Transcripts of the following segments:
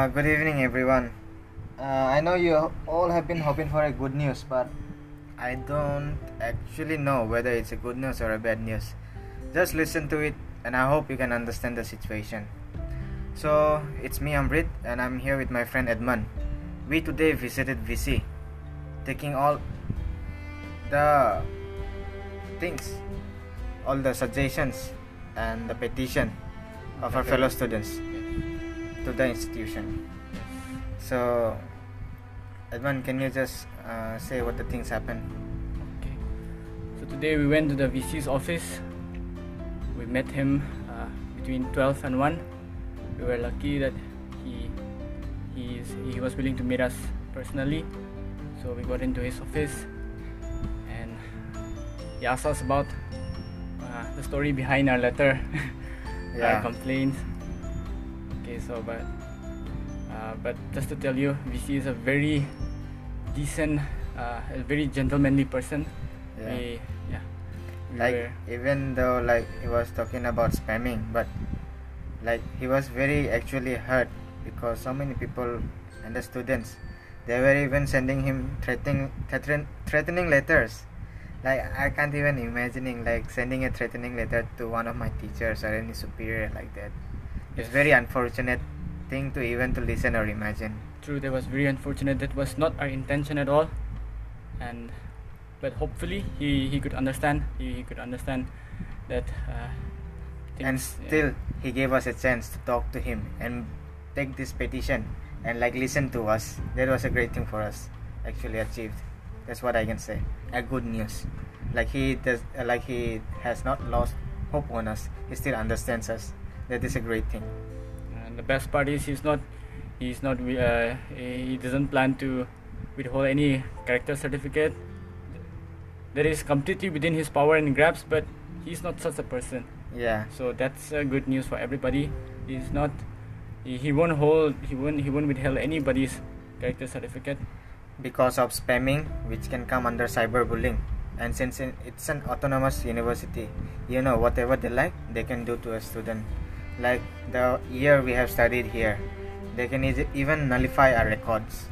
Uh, good evening, everyone. Uh, I know you all have been hoping for a good news, but I don't actually know whether it's a good news or a bad news. Just listen to it, and I hope you can understand the situation. So, it's me, Amrit, and I'm here with my friend Edmund. We today visited VC, taking all the things, all the suggestions, and the petition of our fellow students to the institution. So, Edmund, can you just uh, say what the things happened? Okay. So today we went to the VC's office. We met him uh, between 12 and 1. We were lucky that he he, is, he was willing to meet us personally. So we got into his office and he asked us about uh, the story behind our letter, Yeah. our complaints. So but uh, but just to tell you, VC is a very decent, uh, a very gentlemanly person. Yeah. We, yeah. We like were, even though like he was talking about spamming but like he was very actually hurt because so many people and the students they were even sending him threatening threaten, threatening letters like i can't even imagining like sending a threatening letter to one of my teachers or any superior like that it's very unfortunate thing to even to listen or imagine true, that was very unfortunate. That was not our intention at all, and but hopefully he, he could understand. He, he could understand that. Uh, and things- yeah. still he gave us a chance to talk to him and take this petition and like listen to us that was a great thing for us actually achieved that's what i can say a good news like he does like he has not lost hope on us he still understands us that is a great thing And the best part is he's not he's not uh, he doesn't plan to withhold any character certificate. That is completely within his power and grasp, but he's not such a person. yeah So that's uh, good news for everybody. He's not he, he won't hold he won't he won't withhold anybody's character certificate. because of spamming which can come under cyberbullying and since it's an autonomous university you know whatever they like they can do to a student like the year we have studied here they can even nullify our records.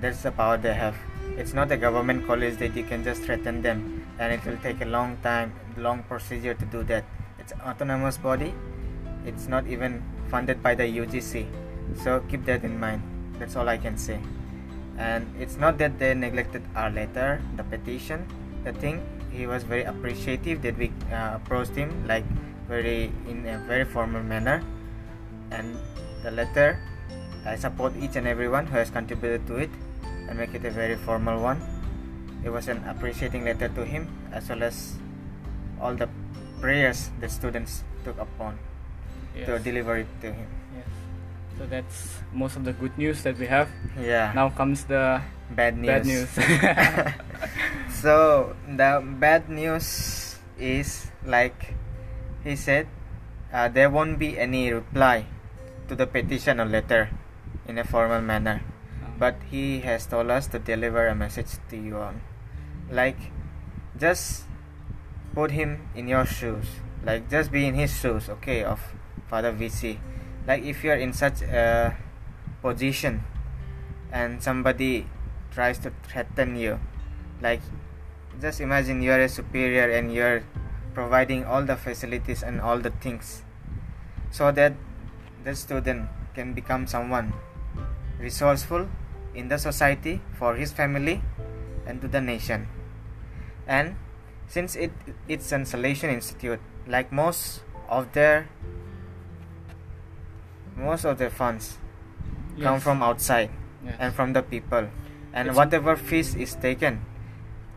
That's the power they have. It's not a government college that you can just threaten them and it will take a long time long procedure to do that. It's an autonomous body. It's not even funded by the UGC so keep that in mind. That's all I can say. And it's not that they neglected our letter the petition. The thing he was very appreciative that we uh, approached him like very in a very formal manner and the letter i support each and everyone who has contributed to it and make it a very formal one it was an appreciating letter to him as well as all the prayers the students took upon to deliver it to him Yes. So that's most of the good news that we have. yeah Now comes the bad news bad news. so the bad news is like he said uh, there won't be any reply to the petition or letter in a formal manner. But he has told us to deliver a message to you all. Like just put him in your shoes. Like just be in his shoes okay of father vc like if you're in such a position and somebody tries to threaten you like just imagine you're a superior and you're providing all the facilities and all the things so that the student can become someone resourceful in the society for his family and to the nation. And since it it's an Salesian institute like most of their most of their funds come from outside Yes. and from the people. And It's- whatever fees is taken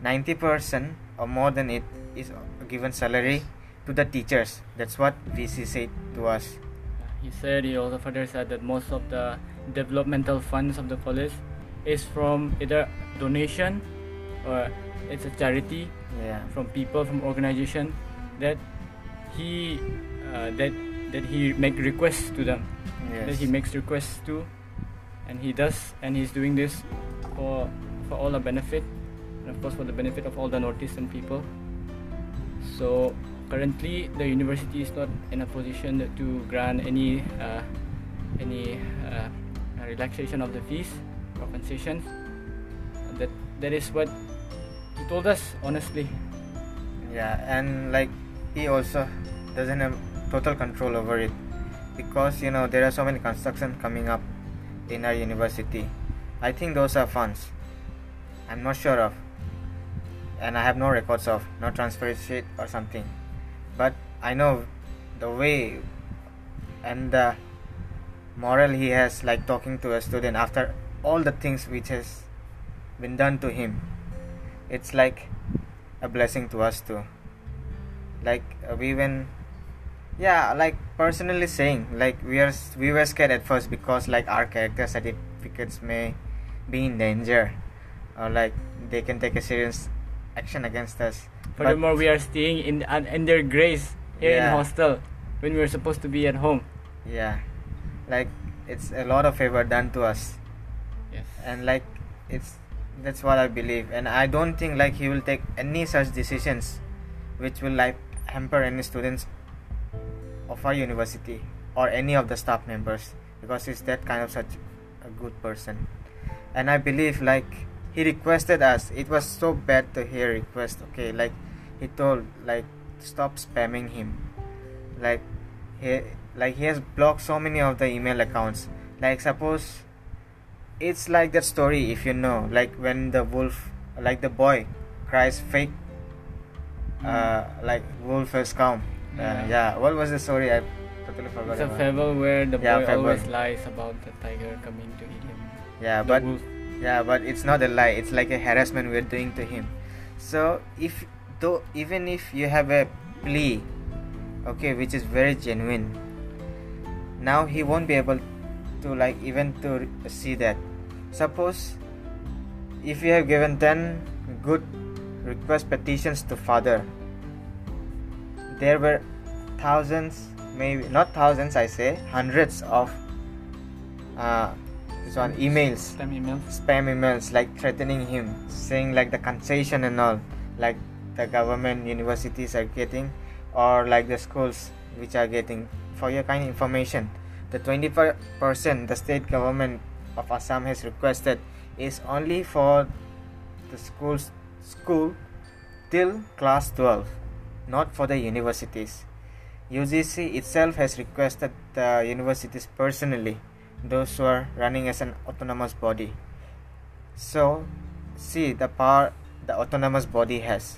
90% or more than it is given salary to the teachers. That's what vc said to us. He said he also further said that most of the developmental funds of the college is from either donation or it's a charity yeah. from people from organization that he uh, that that he make requests to them. Yes. that he makes requests to and he does and he's doing this for for all the benefit and of course for the benefit of all the northeastern people so currently the university is not in a position to grant any uh, any uh, relaxation of the fees concessions. That that is what he told us honestly. yeah and like he also doesn't have total control over it because you know there are so many construction coming up in our university i think those are funds i'm not sure of and i have no records of no transfer sheet or something. But i know the way and the moral he has like talking to a student after all the things which has been done to him. It's like a blessing to us too. Like uh, we even yeah like personally saying like we are we were scared at first because like our character certificates may be in danger or like they can take a serious action against us Furthermore, we are staying in un- under grace here Yeah. in hostel when we are supposed to be at home. yeah like it's a lot of favor done to us Yes. and like it's that's what i believe and i don't think like he will take any such decisions which will like hamper any students of our university or any of the staff members because he's that kind of such a good person and i believe like he requested us it was so bad to hear request okay like he told like stop spamming him like he like he has blocked so many of the email accounts like suppose it's like that story if you know like when the wolf like the boy cries fake uh like wolf has come uh, Yeah. yeah what was the story i totally forgot It's a fable where the Yeah, boy fable. always lies about the tiger coming to eat him. yeah The but wolf. Yeah but it's not a lie. It's like a harassment we're doing to him. So if though even if you have a plea okay which is very genuine now he won't be able to like even to see that. Suppose if you have given 10 good request petitions to father there were thousands maybe not thousands i say hundreds of uh, one emails. Spam emails. spam emails like threatening him saying like the concession and all like the government universities are getting or like the schools which are getting. For your kind of information the 25% the state government of assam has requested is only for the schools school till class 12 not for the universities. UGC itself has requested the universities personally, those who are running as an autonomous body. So, see the power the autonomous body has.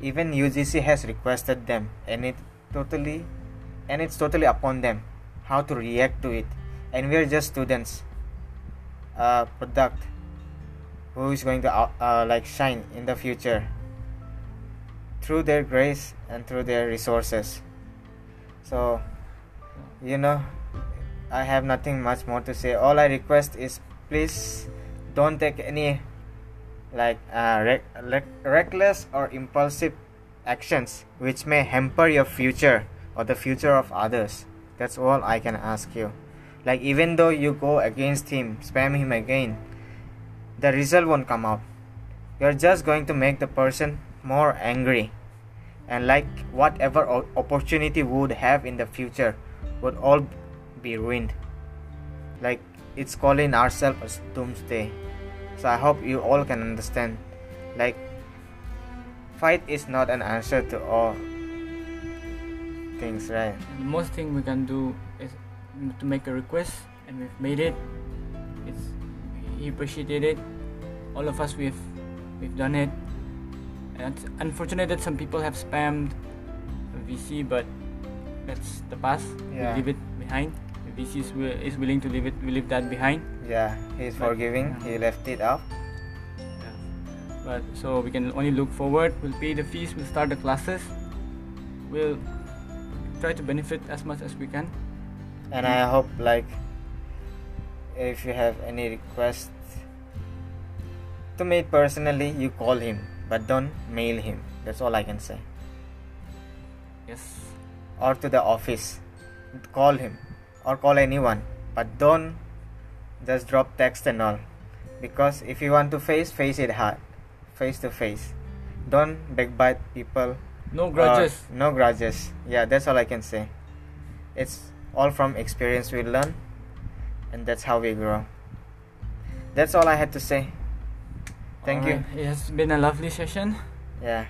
Even UGC has requested them, and it totally, and it's totally upon them how to react to it. And we are just students, a product who is going to out, uh, like shine in the future through their grace and through their resources. So, you know, I have nothing much more to say. All I request is please don't take any like uh, rec- rec- reckless or impulsive actions which may hamper your future or the future of others. That's all I can ask you. Like, even though you go against him, spam him again, the result won't come out. You're just going to make the person more angry and like whatever opportunity would have in the future would all be ruined like it's calling ourselves as doomsday so i hope you all can understand like fight is not an answer to all things right the most thing we can do is to make a request, and we've made it. It's he appreciated it. All of us we've we've done it. And it's unfortunate that some people have spammed VC, but that's the past. Yeah. We leave it behind. VC is, is willing to leave it. Leave that behind. yeah he's But- forgiving he left it out Yeah. But so we can only look forward. We'll pay the fees. We'll start the classes. We'll try to benefit as much as we can. and i hope like if you have any request to me personally you call him but don't mail him that's all i can say Yes. or to the office call him or call anyone but don't just drop text and all because if you want to face face it hard face to face don't backbite people No grudges. no grudges yeah that's all i can say it's all from experience we learn and that's how we grow. That's all I had to say. Thank you. Alright, It has been a lovely session. Yeah.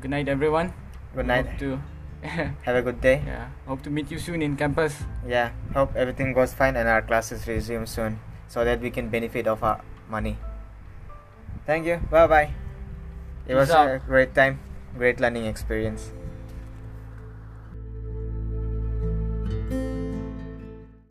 Good night, everyone. Good night. To, Have a good day. yeah, hope to meet you soon in campus. Yeah. Hope everything goes fine and our classes resume soon so that we can benefit of our money. Thank you. Bye bye. It Peace was out. a great time, great learning experience.